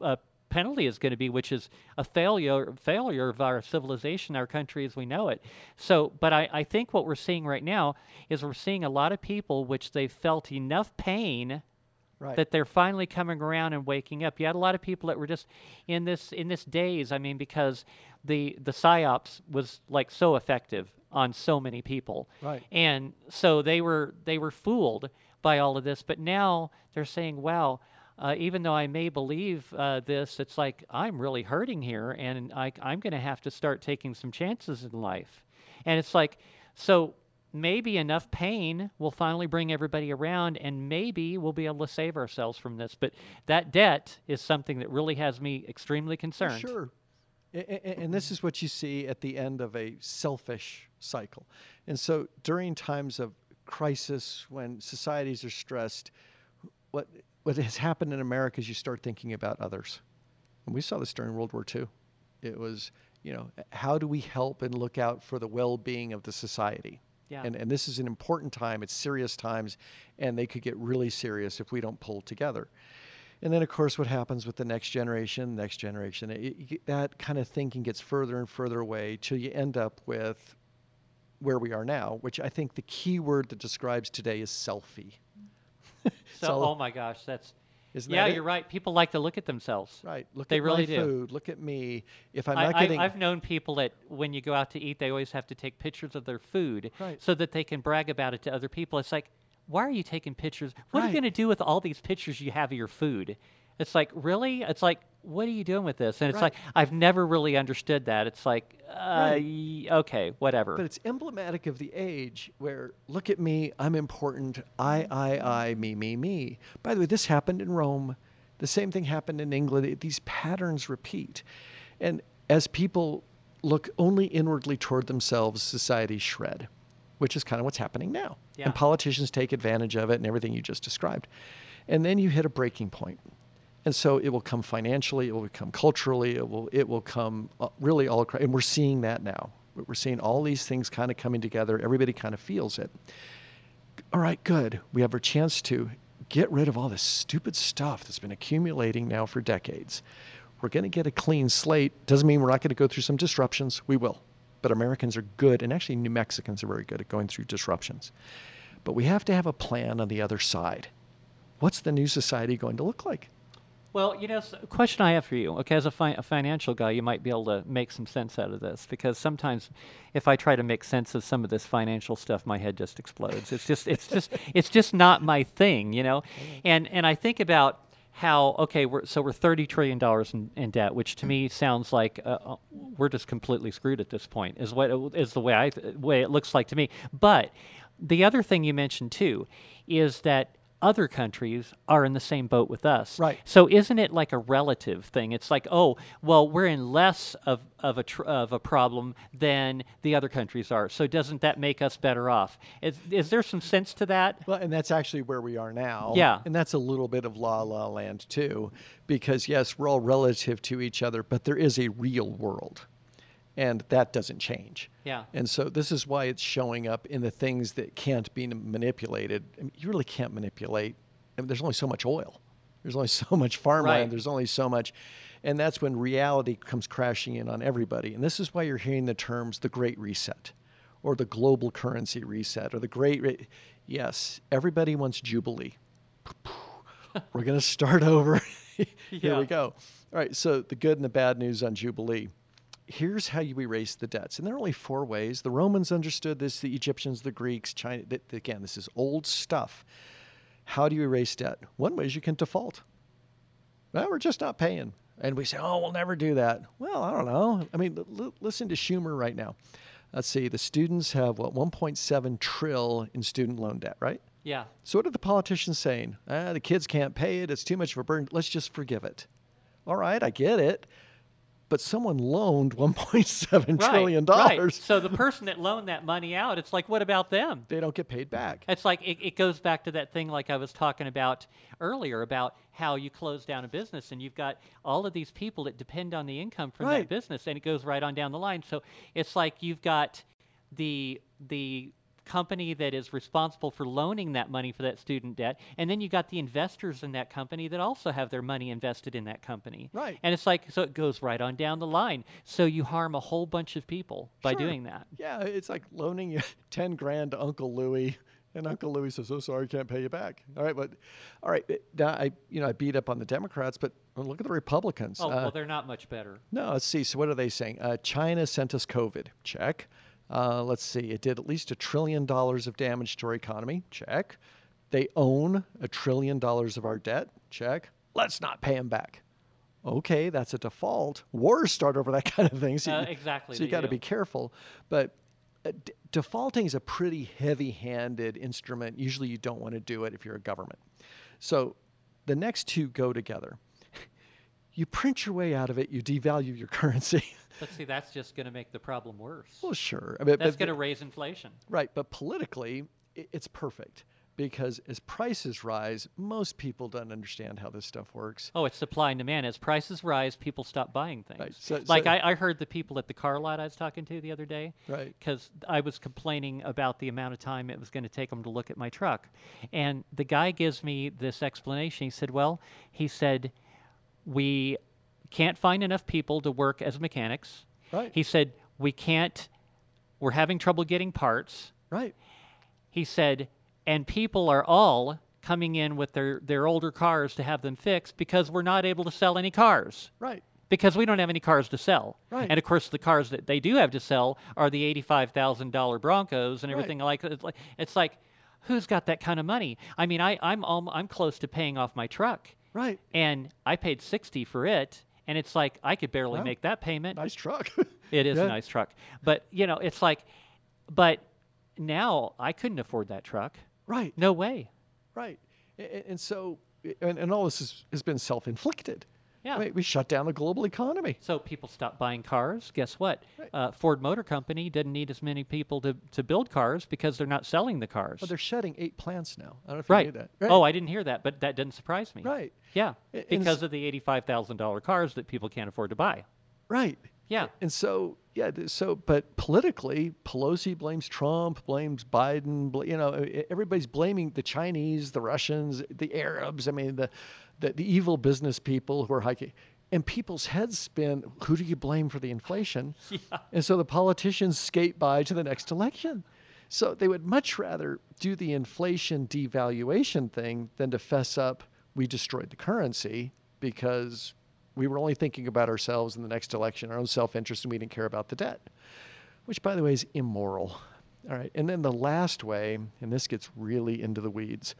uh, penalty is going to be, which is a failure failure of our civilization, our country as we know it. So, but I, I think what we're seeing right now is we're seeing a lot of people which they've felt enough pain Right. that they're finally coming around and waking up. You had a lot of people that were just in this in this daze. I mean, because the the psyops was like so effective on so many people, Right. and so they were they were fooled by all of this. But now they're saying, "Wow." Uh, even though I may believe uh, this, it's like I'm really hurting here, and I, I'm going to have to start taking some chances in life. And it's like, so maybe enough pain will finally bring everybody around and maybe we'll be able to save ourselves from this but that debt is something that really has me extremely concerned Sure. And this is what you see at the end of a selfish cycle. And so during times of crisis, when societies are stressed, what, what has happened in America is you start thinking about others. And we saw this during World War II. It was, you know, how do we help and look out for the well being of the society? Yeah. And, and this is an important time, it's serious times, and they could get really serious if we don't pull together. And then, of course, what happens with the next generation, next generation, it, that kind of thinking gets further and further away till you end up with where we are now, which I think the key word that describes today is selfie. so So- oh my gosh that's Isn't yeah you're right people like to look at themselves Right. Look They at really my do. food. Look at me. If I'm I, not I, getting I've known people that when you go out to eat, they always have to take pictures of their food Right. so that they can brag about it to other people. It's like, why are you taking pictures? What are you going to do with all these pictures you have of your food? It's like, really? It's like, what are you doing with this? And it's Right. like, I've never really understood that. It's like, uh, Right. okay, whatever. But it's emblematic of the age where, look at me, I'm important, I, I, I, me, me, me. By the way, this happened in Rome. The same thing happened in England. It- These patterns repeat. And as people look only inwardly toward themselves, society shred, which is kind of what's happening now. Yeah. And politicians take advantage of it and everything you just described. And then you hit a breaking point. And so it will come financially, it will come culturally, it will it will come uh, really all across. And we're seeing that now. We're seeing all these things kind of coming together. Everybody kind of feels it. All right, good. We have our chance to get rid of all this stupid stuff that's been accumulating now for decades. We're going to get a clean slate. Doesn't mean we're not going to go through some disruptions. We will. But Americans are good, and actually, New Mexicans are very good at going through disruptions. But we have to have a plan on the other side. What's the new society going to look like? Well, you know, s- a question I have for you. Okay, as a, fi- a financial guy, you might be able to make some sense out of this because sometimes, if I try to make sense of some of this financial stuff, my head just explodes. It's just, it's just, it's just not my thing, you know. And and I think about how okay, we're so we're thirty trillion dollars in, in debt, which to me sounds like uh, uh, we're just completely screwed at this point. Is what it- is the way I th- way it looks like to me. But the other thing you mentioned too is that other countries are in the same boat with us. Right. So isn't it like a relative thing? It's like, oh, well, we're in less of, of a tr- of a problem than the other countries are. So doesn't that make us better off? Is is there some sense to that? Well, and that's actually where we are now. Yeah. And that's a little bit of la la land too, because yes, we're all relative to each other, but there is a real world. And that doesn't change. Yeah. And so this is why it's showing up in the things that can't be manipulated. I mean, you really can't manipulate. I mean, there's only so much oil. There's only so much farmland. Right. There's only so much. And that's when reality comes crashing in on everybody. And this is why you're hearing the terms the Great Reset or the global currency reset or the Great. Re- yes, everybody wants Jubilee. We're going to start over. Here Yeah. we go. All right. So the good and the bad news on Jubilee. Here's how you erase the debts. And there are only four ways. The Romans understood this, the Egyptians, the Greeks, China. th- again, this is old stuff. How do you erase debt? One way is you can default. Well, we're just not paying. And we say, oh, we'll never do that. Well, I don't know. I mean, l- l- listen to Schumer right now. Let's see, the students have what, 1.7 trill in student loan debt, right? Yeah. So what are the politicians saying? Ah, the kids can't pay it. It's too much of a burden. Let's just forgive it. All right, I get it. But someone loaned 1.7 trillion Right. dollars. So the person that loaned that money out, it's like, what about them? They don't get paid back. It's like it, it goes back to that thing like I was talking about earlier about how you close down a business and you've got all of these people that depend on the income from Right. that business and it goes right on down the line. So it's like you've got the the company that is responsible for loaning that money for that student debt and then you got the investors in that company that also have their money invested in that company. Right. And it's like so it goes right on down the line. So you harm a whole bunch of people by Sure. doing that. Yeah, it's like loaning you 10 grand to Uncle Louie. And Uncle Louie says, "Oh, sorry, can't pay you back." All right, but all right. Now I, you know, I beat up on the Democrats, but look at the Republicans. Oh, Uh, well they're not much better. No, let's see. So what are they saying? Uh, China sent us COVID. Check. Uh, let's see. It did at least a trillion dollars of damage to our economy. Check. They own a trillion dollars of our debt. Check. Let's not pay them back. Okay, that's a default. Wars start over that kind of thing. So Uh, you- exactly, So you got to be careful. But uh, d- defaulting is a pretty heavy-handed instrument. Usually, you don't want to do it if you're a government. So the next two go together. You print your way out of it. You devalue your currency. But see, that's just going to make the problem worse. well, sure. I mean, that's going to raise inflation. right, but politically, i- it's perfect because as prices rise, most people don't understand how this stuff works. Oh, it's supply and demand. As prices rise, people stop buying things. Right, so- like so- I, I heard the people at the car lot I was talking to the other day. Right. Because I was complaining about the amount of time it was going to take them to look at my truck, and the guy gives me this explanation. He said, "Well, he said we can't find enough people to work as mechanics. Right. He said we can't. We're having trouble getting parts." Right. he said, and people are all coming in with their, their older cars to have them fixed because we're not able to sell any cars Right. because we don't have any cars to sell. Right. And of course, the cars that they do have to sell are the eighty-five thousand dollar Broncos and Right. everything like it's like it's like, who's got that kind of money? I mean, I I'm I'm close to paying off my truck, Right. and I paid sixty for it, and it's like I could barely Wow. make that payment. Nice truck. It is Yeah. a nice truck, but you know, it's like, but now I couldn't afford that truck. right. No way. Right. A- a- And so and, and all this is, has been self-inflicted. Yeah. Mean, we shut down the global economy. So people stopped buying cars. Guess what? Uh, Ford Motor Company didn't need as many people to, to build cars because they're not selling the cars. Well, they're shutting eight plants now. I don't know if you knew that. Oh, I didn't hear that, but that didn't surprise me. Right. Yeah. And Because of the eighty-five thousand dollar cars that people can't afford to buy. Right. Yeah. And so, yeah, so, but politically, Pelosi blames Trump, blames Biden, bl- you know, everybody's blaming the Chinese, the Russians, the Arabs, I mean, the, the, the evil business people who are hiking. And people's heads spin who do you blame for the inflation? And so the politicians skate by to the next election. So they would much rather do the inflation devaluation thing than to fess up, we destroyed the currency because we were only thinking about ourselves in the next election, our own self interest, and we didn't care about the debt, which, by the way, is immoral. All right. And then the last way, and this gets really into the weeds,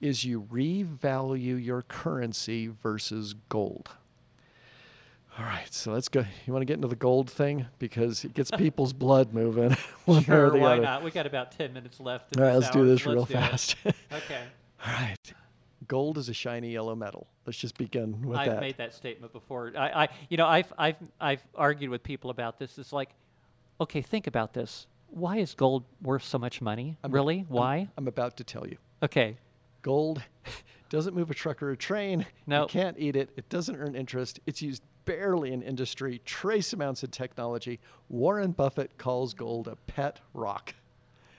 is you revalue your currency versus gold. All right, so let's go. You want to get into the gold thing because it gets people's blood moving. one way or Sure, the why other. not? We got about ten minutes left. in All right, let's do this real let's do fast. Okay. All right, gold is a shiny yellow metal. Let's just begin with I've that. made that statement before. I, I, you know, I've, I've, I've argued with people about this. It's like, okay, think about this. Why is gold worth so much money? really? Why? I'm about to tell you. okay. Gold doesn't move a truck or a train. No. You can't eat it. It doesn't earn interest. It's used barely in industry, trace amounts in technology. Warren Buffett calls gold a pet rock.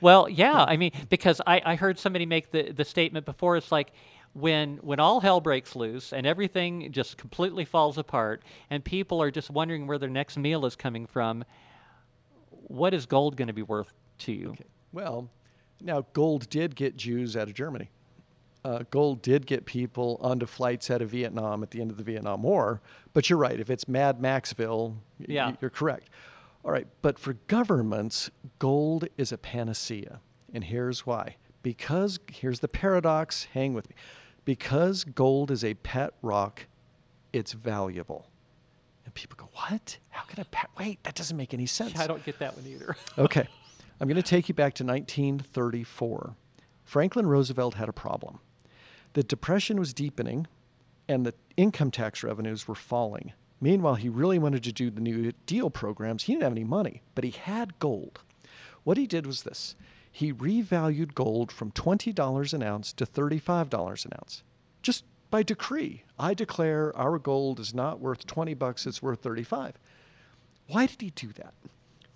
Well, yeah. I mean, because I, I heard somebody make the, the statement before. It's like when when all hell breaks loose and everything just completely falls apart, and people are just wondering where their next meal is coming from. What is gold going to be worth to you? Well, now gold did get Jews out of Germany. Uh, gold did get people onto flights out of Vietnam at the end of the Vietnam War. But you're right. If it's Mad Maxville, Yeah. you're correct. All right. But for governments, gold is a panacea. And here's why. Because, here's the paradox, hang with me. Because gold is a pet rock, it's valuable. And people go, what? How can a pet? Wait, that doesn't make any sense. I don't get that one either. Okay. I'm going to take you back to 1934. Franklin Roosevelt had a problem. The Depression was deepening and the income tax revenues were falling. Meanwhile, he really wanted to do the New Deal programs. He didn't have any money, but he had gold. What he did was this he revalued gold from $20 an ounce to $35 an ounce. Just by decree. I declare our gold is not worth 20 bucks, it's worth 35. Why did he do that?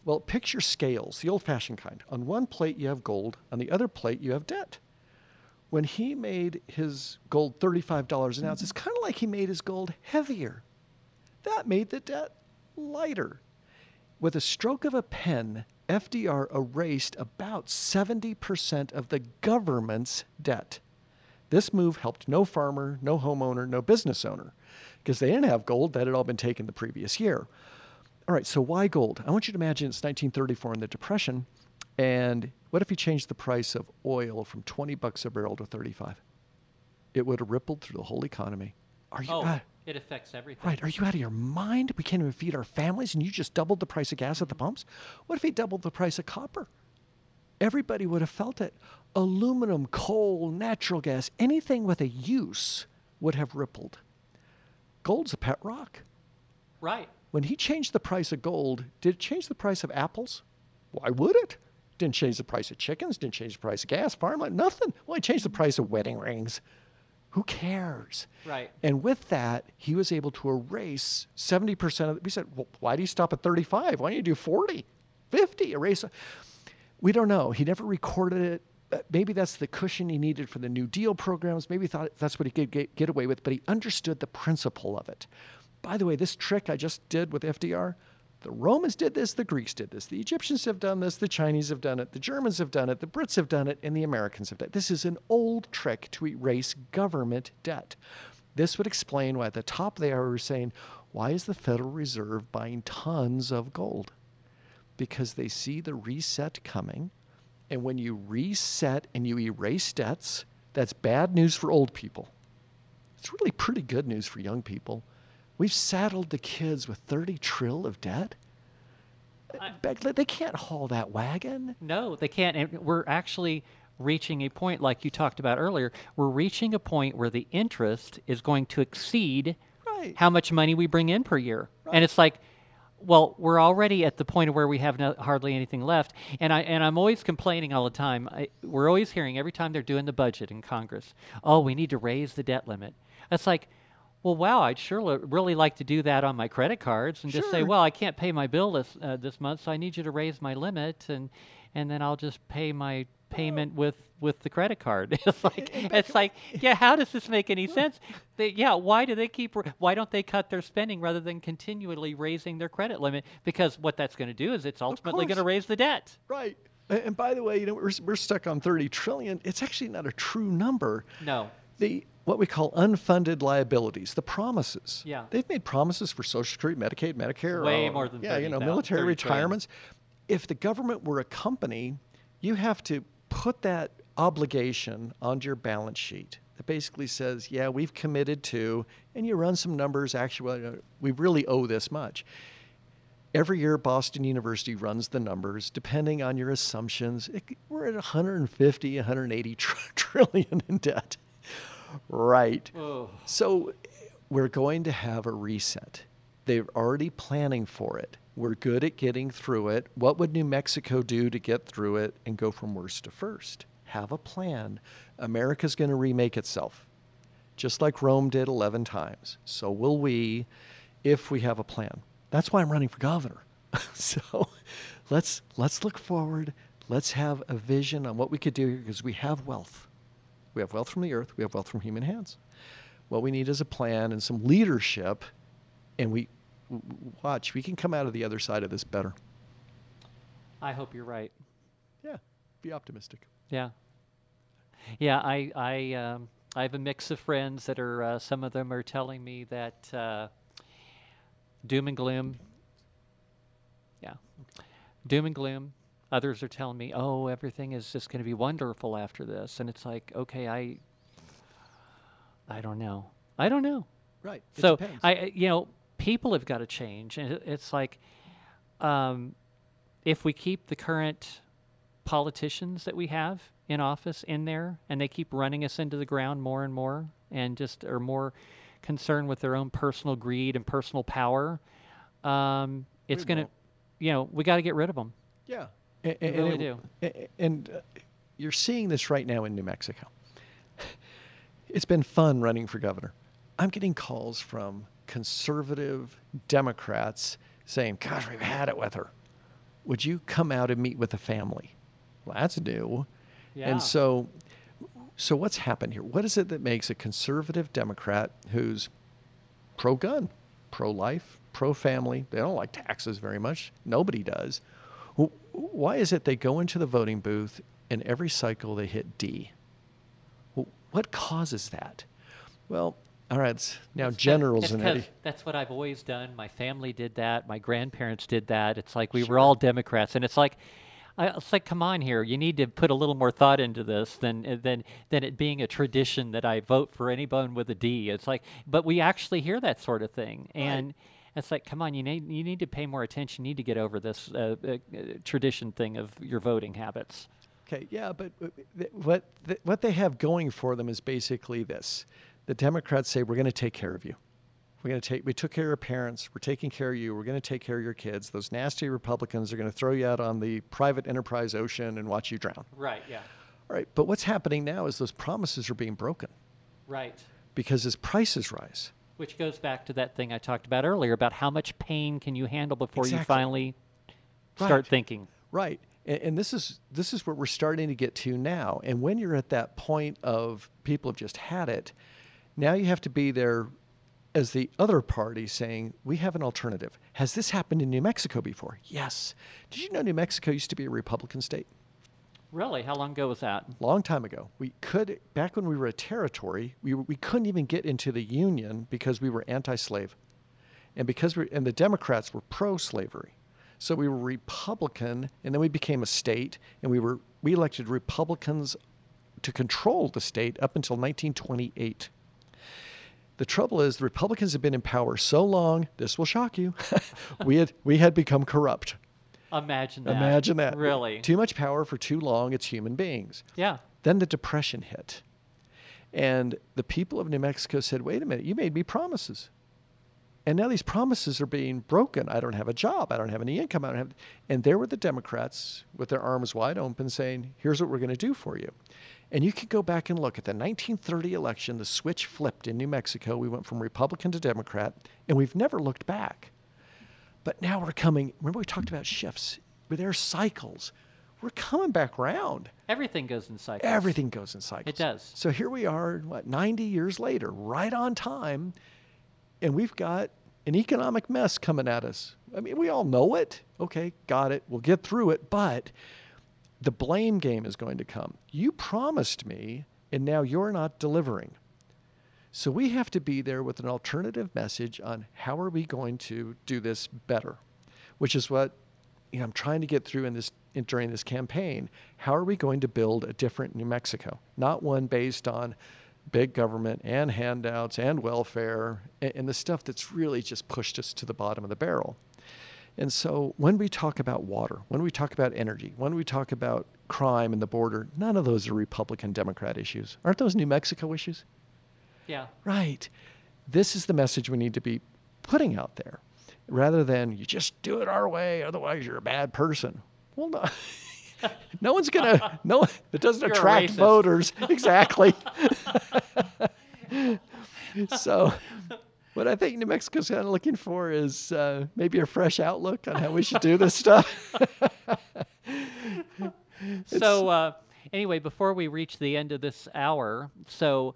Well, picture scales, the old fashioned kind. On one plate, you have gold, on the other plate, you have debt. When he made his gold $35 an ounce, it's kind of like he made his gold heavier. That made the debt lighter. With a stroke of a pen, FDR erased about 70% of the government's debt. This move helped no farmer, no homeowner, no business owner because they didn't have gold that had all been taken the previous year. All right, so why gold? I want you to imagine it's 1934 in the Depression, and what if you changed the price of oil from 20 bucks a barrel to 35? It would have rippled through the whole economy. Are you Oh, uh, it affects everything. right? Are you out of your mind? We can't even feed our families, and you just doubled the price of gas at the pumps. What if he doubled the price of copper? Everybody would have felt it. Aluminum, coal, natural gas, anything with a use would have rippled. Gold's a pet rock. Right. When he changed the price of gold, did it change the price of apples? Why would it? Didn't change the price of chickens, didn't change the price of gas, farmland, nothing. Well, it changed the price of wedding rings. Who cares? Right. And with that, he was able to erase 70% of it. We said, well, why do you stop at 35? Why don't you do 40, 50? Erase. We don't know. He never recorded it. Uh, Maybe that's the cushion he needed for the New Deal programs. Maybe he thought that's what he could get, get away with, but he understood the principle of it. By the way, this trick I just did with FDR, the Romans did this, the Greeks did this, the Egyptians have done this, the Chinese have done it, the Germans have done it, the Brits have done it, and the Americans have done it. This is an old trick to erase government debt. This would explain why at the top they are saying, why is the Federal Reserve buying tons of gold? Because they see the reset coming. And when you reset and you erase debts, that's bad news for old people. It's really pretty good news for young people. We've saddled the kids with 30 trill of debt. I- They can't haul that wagon. No, they can't. And we're actually reaching a point like you talked about earlier. We're reaching a point where the interest is going to exceed Right. how much money we bring in per year. And it's like, well, we're already at the point of where we have no, hardly anything left. And I and I'm always complaining all the time. I, we're always hearing every time they're doing the budget in Congress, oh, we need to raise the debt limit. It's like, well, wow, I'd sure really like to do that on my credit cards and just say, well, I can't pay my bill this uh, this month, so I need you to raise my limit, and and then I'll just pay my payment with with the credit card. it's like it's like, yeah, how does this make any sense? They, yeah, why do they keep? r- Why don't they cut their spending rather than continually raising their credit limit? Because what that's going to do is it's ultimately going to raise the debt. Right. And by the way, you know, we're, we're stuck on 30 trillion. It's actually not a true number. No. The what we call unfunded liabilities, the promises. Yeah. They've made promises for Social Security, Medicaid, Medicare. way uh, more than that. yeah, you know, 30,000 military 30 trillion. retirements. If the government were a company, you have to put that obligation onto your balance sheet. That basically says, yeah, we've committed to, and you run some numbers. Actually, we really owe this much. Every year, Boston University runs the numbers. Depending on your assumptions, it, we're at 150, 180 tr- trillion in debt. Right. Oh. So we're going to have a reset. They're already planning for it. We're good at getting through it. What would New Mexico do to get through it and go from worst to first? Have a plan. America's going to remake itself. Just like Rome did 11 times. So will we if we have a plan. That's why I'm running for governor. so let's let's look forward. Let's have a vision on what we could do here because we have wealth. We have wealth from the earth, we have wealth from human hands. What we need is a plan and some leadership and we watch, we can come out of the other side of this better. I hope you're right. Yeah, be optimistic. Yeah. Yeah, I I um, I have a mix of friends that are. Uh, some of them are telling me that uh, doom and gloom. Yeah, doom and gloom. Others are telling me, "Oh, everything is just going to be wonderful after this," and it's like, okay, I. I don't know. I don't know. Right. it so depends. I, you know, people have got to change, and it's like, um, if we keep the current politicians that we have in office in there, and they keep running us into the ground more and more, and just are more concerned with their own personal greed and personal power, um, it's gonna, you know, we got to get rid of them. Yeah, a- We a- and really it- do. And uh, you're seeing this right now in New Mexico. It's been fun running for governor. I'm getting calls from conservative Democrats saying, "Gosh, we've had it with her. Would you come out and meet with the family?" Well, that's new. Yeah. And so, so what's happened here? What is it that makes a conservative Democrat who's pro-gun, pro-life, pro-family? They don't like taxes very much. Nobody does. Wh- Why is it they go into the voting booth and every cycle they hit D? What causes that? Well, all right, it's now generals and Eddie. that's what I've always done. My family did that. My grandparents did that. It's like we were all Democrats, and it's like, I, it's like, come on here. You need to put a little more thought into this than uh, than than it being a tradition that I vote for anyone with a D. It's like, but we actually hear that sort of thing, and. It's like, come on, you need you need to pay more attention. You need to get over this uh, uh, tradition thing of your voting habits. Okay, yeah, but uh, th- what th- what they have going for them is basically this: the Democrats say we're going to take care of you. We're going to take. We took care of your parents. We're taking care of you. We're going to take care of your kids. Those nasty Republicans are going to throw you out on the private enterprise ocean and watch you drown. Right. Yeah. All right, but what's happening now is those promises are being broken Right. because as prices rise. Which goes back to that thing I talked about earlier about how much pain can you handle before you Exactly. finally start Right. thinking. Right. And, and this is this is what we're starting to get to now. And when you're at that point of people have just had it, now you have to be there as the other party saying, "We have an alternative." Has this happened in New Mexico before? Yes. Did you know New Mexico used to be a Republican state? Really? How long ago was that? long time ago. We could back when we were a territory, we, we couldn't even get into the union because we were anti-slave, and because we and the Democrats were pro-slavery, so we were Republican, and then we became a state, and we were we elected Republicans to control the state up until 1928. The trouble is, the Republicans have been in power so long. This will shock you. we had we had become corrupt. Imagine that. Imagine that. Really? Too much power for too long, it's human beings. yeah. Then the depression hit. And the people of New Mexico said, wait a minute, you made me promises. And now these promises are being broken. I don't have a job. I don't have any income. I don't have. And there were the Democrats with their arms wide open saying, here's what we're going to do for you. And you can go back and look at the 1930 election. The switch flipped in New Mexico. We went from Republican to Democrat, and we've never looked back. But now we're coming. Remember, we talked about shifts, but there are cycles. We're coming back round. Everything goes in cycles. Everything goes in cycles. It does. So here we are, what, 90 years later, right on time, and we've got an economic mess coming at us. I mean, we all know it. Okay, got it. We'll get through it. But the blame game is going to come. You promised me, and now you're not delivering. So we have to be there with an alternative message on how are we going to do this better, which is what you know, I'm trying to get through in this in, during this campaign. How are we going to build a different New Mexico, not one based on big government and handouts and welfare and, and the stuff that's really just pushed us to the bottom of the barrel. And so when we talk about water, when we talk about energy, when we talk about crime and the border, none of those are Republican Democrat issues. Aren't those New Mexico issues? Yeah. Right. This is the message we need to be putting out there rather than you just do it our way, otherwise you're a bad person. Well, no. no one's going to, no, it doesn't You're attract voters. Exactly. so, what I think New Mexico's kind of looking for is uh, maybe a fresh outlook on how we should do this stuff. So uh, anyway, before we reach the end of this hour, so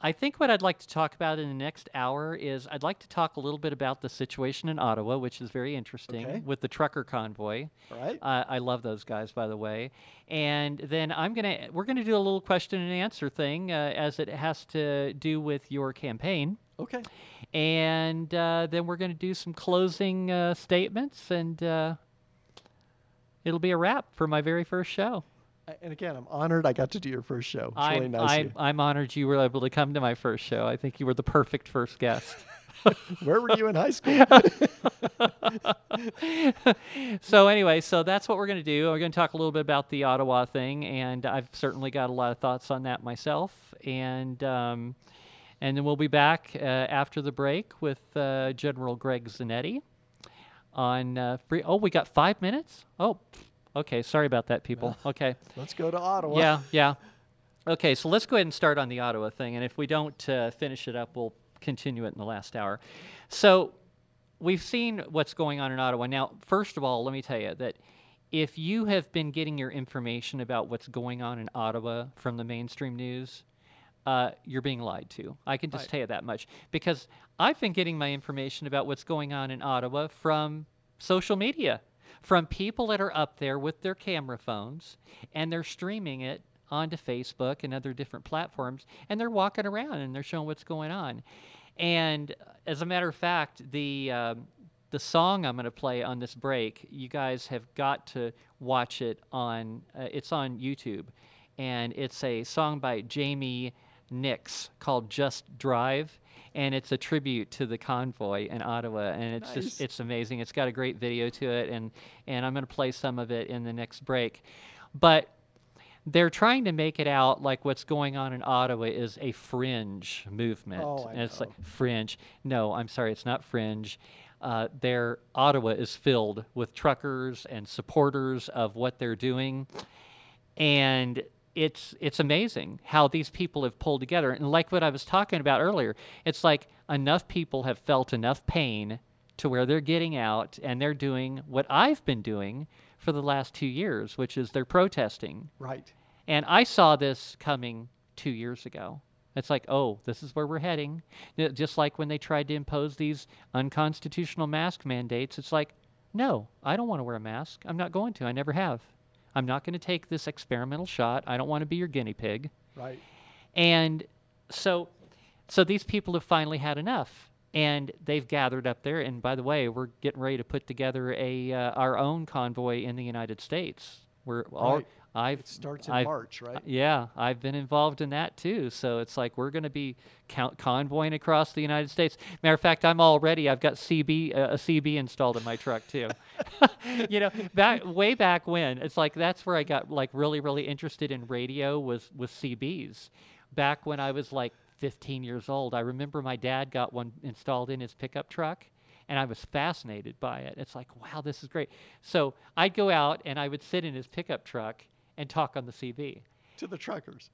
I think what I'd like to talk about in the next hour is I'd like to talk a little bit about the situation in Ottawa, which is very interesting Okay. with the trucker convoy. Right. Uh, I love those guys, by the way. And then I'm gonna we're gonna do a little question and answer thing uh, as it has to do with your campaign. Okay. And uh, then we're going to do some closing uh, statements, and uh, it'll be a wrap for my very first show. And again, I'm honored I got to do your first show. It's I, really nice. I. I'm honored you were able to come to my first show. I think you were the perfect first guest. Where were you in high school? so anyway, so that's what we're going to do. We're going to talk a little bit about the Ottawa thing, and I've certainly got a lot of thoughts on that myself. And um, and then we'll be back uh, after the break with uh, General Greg Zanetti on uh, free. Oh, we got five minutes. Oh, okay. Sorry about that, people. Okay. Let's go to Ottawa. Yeah, yeah. Okay, so let's go ahead and start on the Ottawa thing, and if we don't uh, finish it up, we'll continue it in the last hour. So we've seen what's going on in Ottawa. Now, first of all, let me tell you that if you have been getting your information about what's going on in Ottawa from the mainstream news, uh, you're being lied to. I can just Right. tell you that much because I've been getting my information about what's going on in Ottawa from social media, from people that are up there with their camera phones and they're streaming it onto Facebook and other different platforms and they're walking around and they're showing what's going on. And as a matter of fact, the um, the song I'm going to play on this break, you guys have got to watch it on. Uh, it's on YouTube, and it's a song by Jamie Nix called "Just Drive." And it's a tribute to the convoy in Ottawa, and it's Nice. just it's amazing. It's got a great video to it, and and I'm going to play some of it in the next break. But they're trying to make it out like what's going on in Ottawa is a fringe movement. Oh, I and it's like fringe. No, I'm sorry, it's not fringe. Uh, their Ottawa is filled with truckers and supporters of what they're doing, and it's it's amazing how these people have pulled together. And like what I was talking about earlier, it's like enough people have felt enough pain to where they're getting out and they're doing what I've been doing for the last two years, which is they're protesting. Right. And I saw this coming two years ago. It's like, oh, this is where we're heading. Just like when they tried to impose these unconstitutional mask mandates, it's like, no, I don't want to wear a mask. I'm not going to. I never have. I'm not going to take this experimental shot. I don't want to be your guinea pig. Right. And so, so these people have finally had enough, and they've gathered up there. And by the way, we're getting ready to put together a uh, our own convoy in the United States. We're all. Right. I've It starts in I've- March, right? Yeah, I've been involved in that too. So it's like we're going to be count convoying across the United States. Matter of fact, I'm already I've got CB uh, a CB installed in my truck too. you know, back way back when it's like that's where I got like really really interested in radio was with CBs. Back when I was like 15 years old, I remember my dad got one installed in his pickup truck and I was fascinated by it. It's like, wow, this is great. So I'd go out and I would sit in his pickup truck and talk on the CB. To the truckers.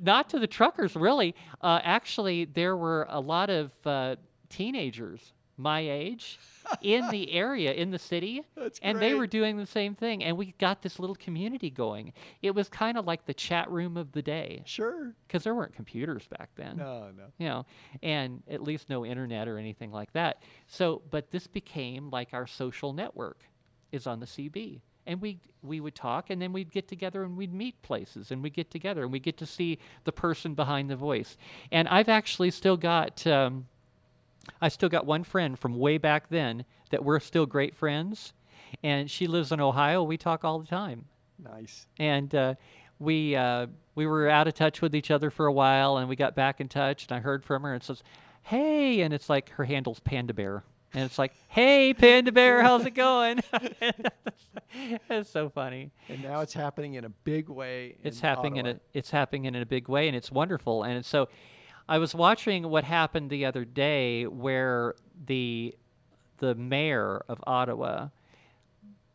Not to the truckers, really. Uh, actually, there were a lot of uh, teenagers my age in the area, in the city, That's and they were doing the same thing. And we got this little community going. It was kind of like the chat room of the day Sure. because there weren't computers back then No, no. you know, and at least no internet or anything like that. So, but this became like our social network is on the CB. And we we would talk and then we'd get together and we'd meet places and we'd get together and we get to see the person behind the voice. And I've actually still got um, I still got one friend from way back then that we're still great friends. And she lives in Ohio. We talk all the time Nice. and uh, we uh, we were out of touch with each other for a while, and we got back in touch, and I heard from her, and says, "Hey," and it's like her handle's Panda Bear, and it's like, "Hey, Panda Bear, how's it going?" it's so funny. And now it's happening in a big way. It's in happening in a it's happening in a big way, and it's wonderful. And so, I was watching what happened the other day, where the the mayor of Ottawa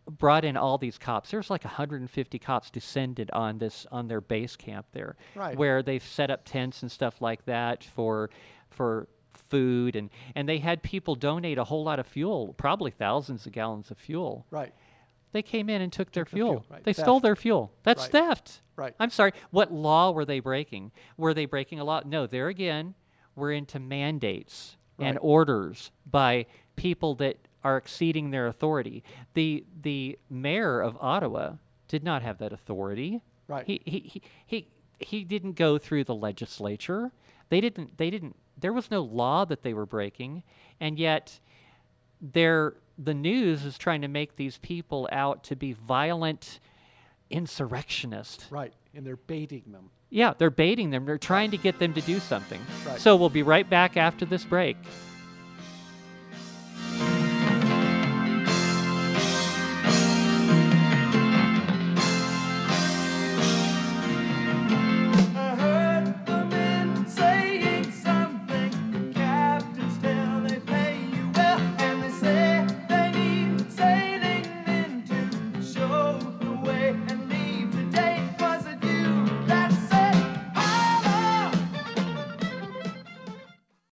brought in all these cops. There's like 150 cops descended on this on their base camp there, Right. where they've set up tents and stuff like that for for food and and they had people donate a whole lot of fuel, probably thousands of gallons of fuel. Right. They came in and took their the fuel, fuel. right, They stole their fuel. That's Right. theft. Right. I'm sorry. What law were they breaking? Were they breaking a law? No, there again, we're into mandates and orders by people that are exceeding their authority. The the mayor of Ottawa did not have that authority. Right. He he he he, he didn't go through the legislature. They didn't they didn't there was no law that they were breaking and yet they're the news is trying to make these people out to be violent insurrectionists. Right. And they're baiting them. Yeah, they're baiting them. They're trying to get them to do something. Right. So we'll be right back after this break.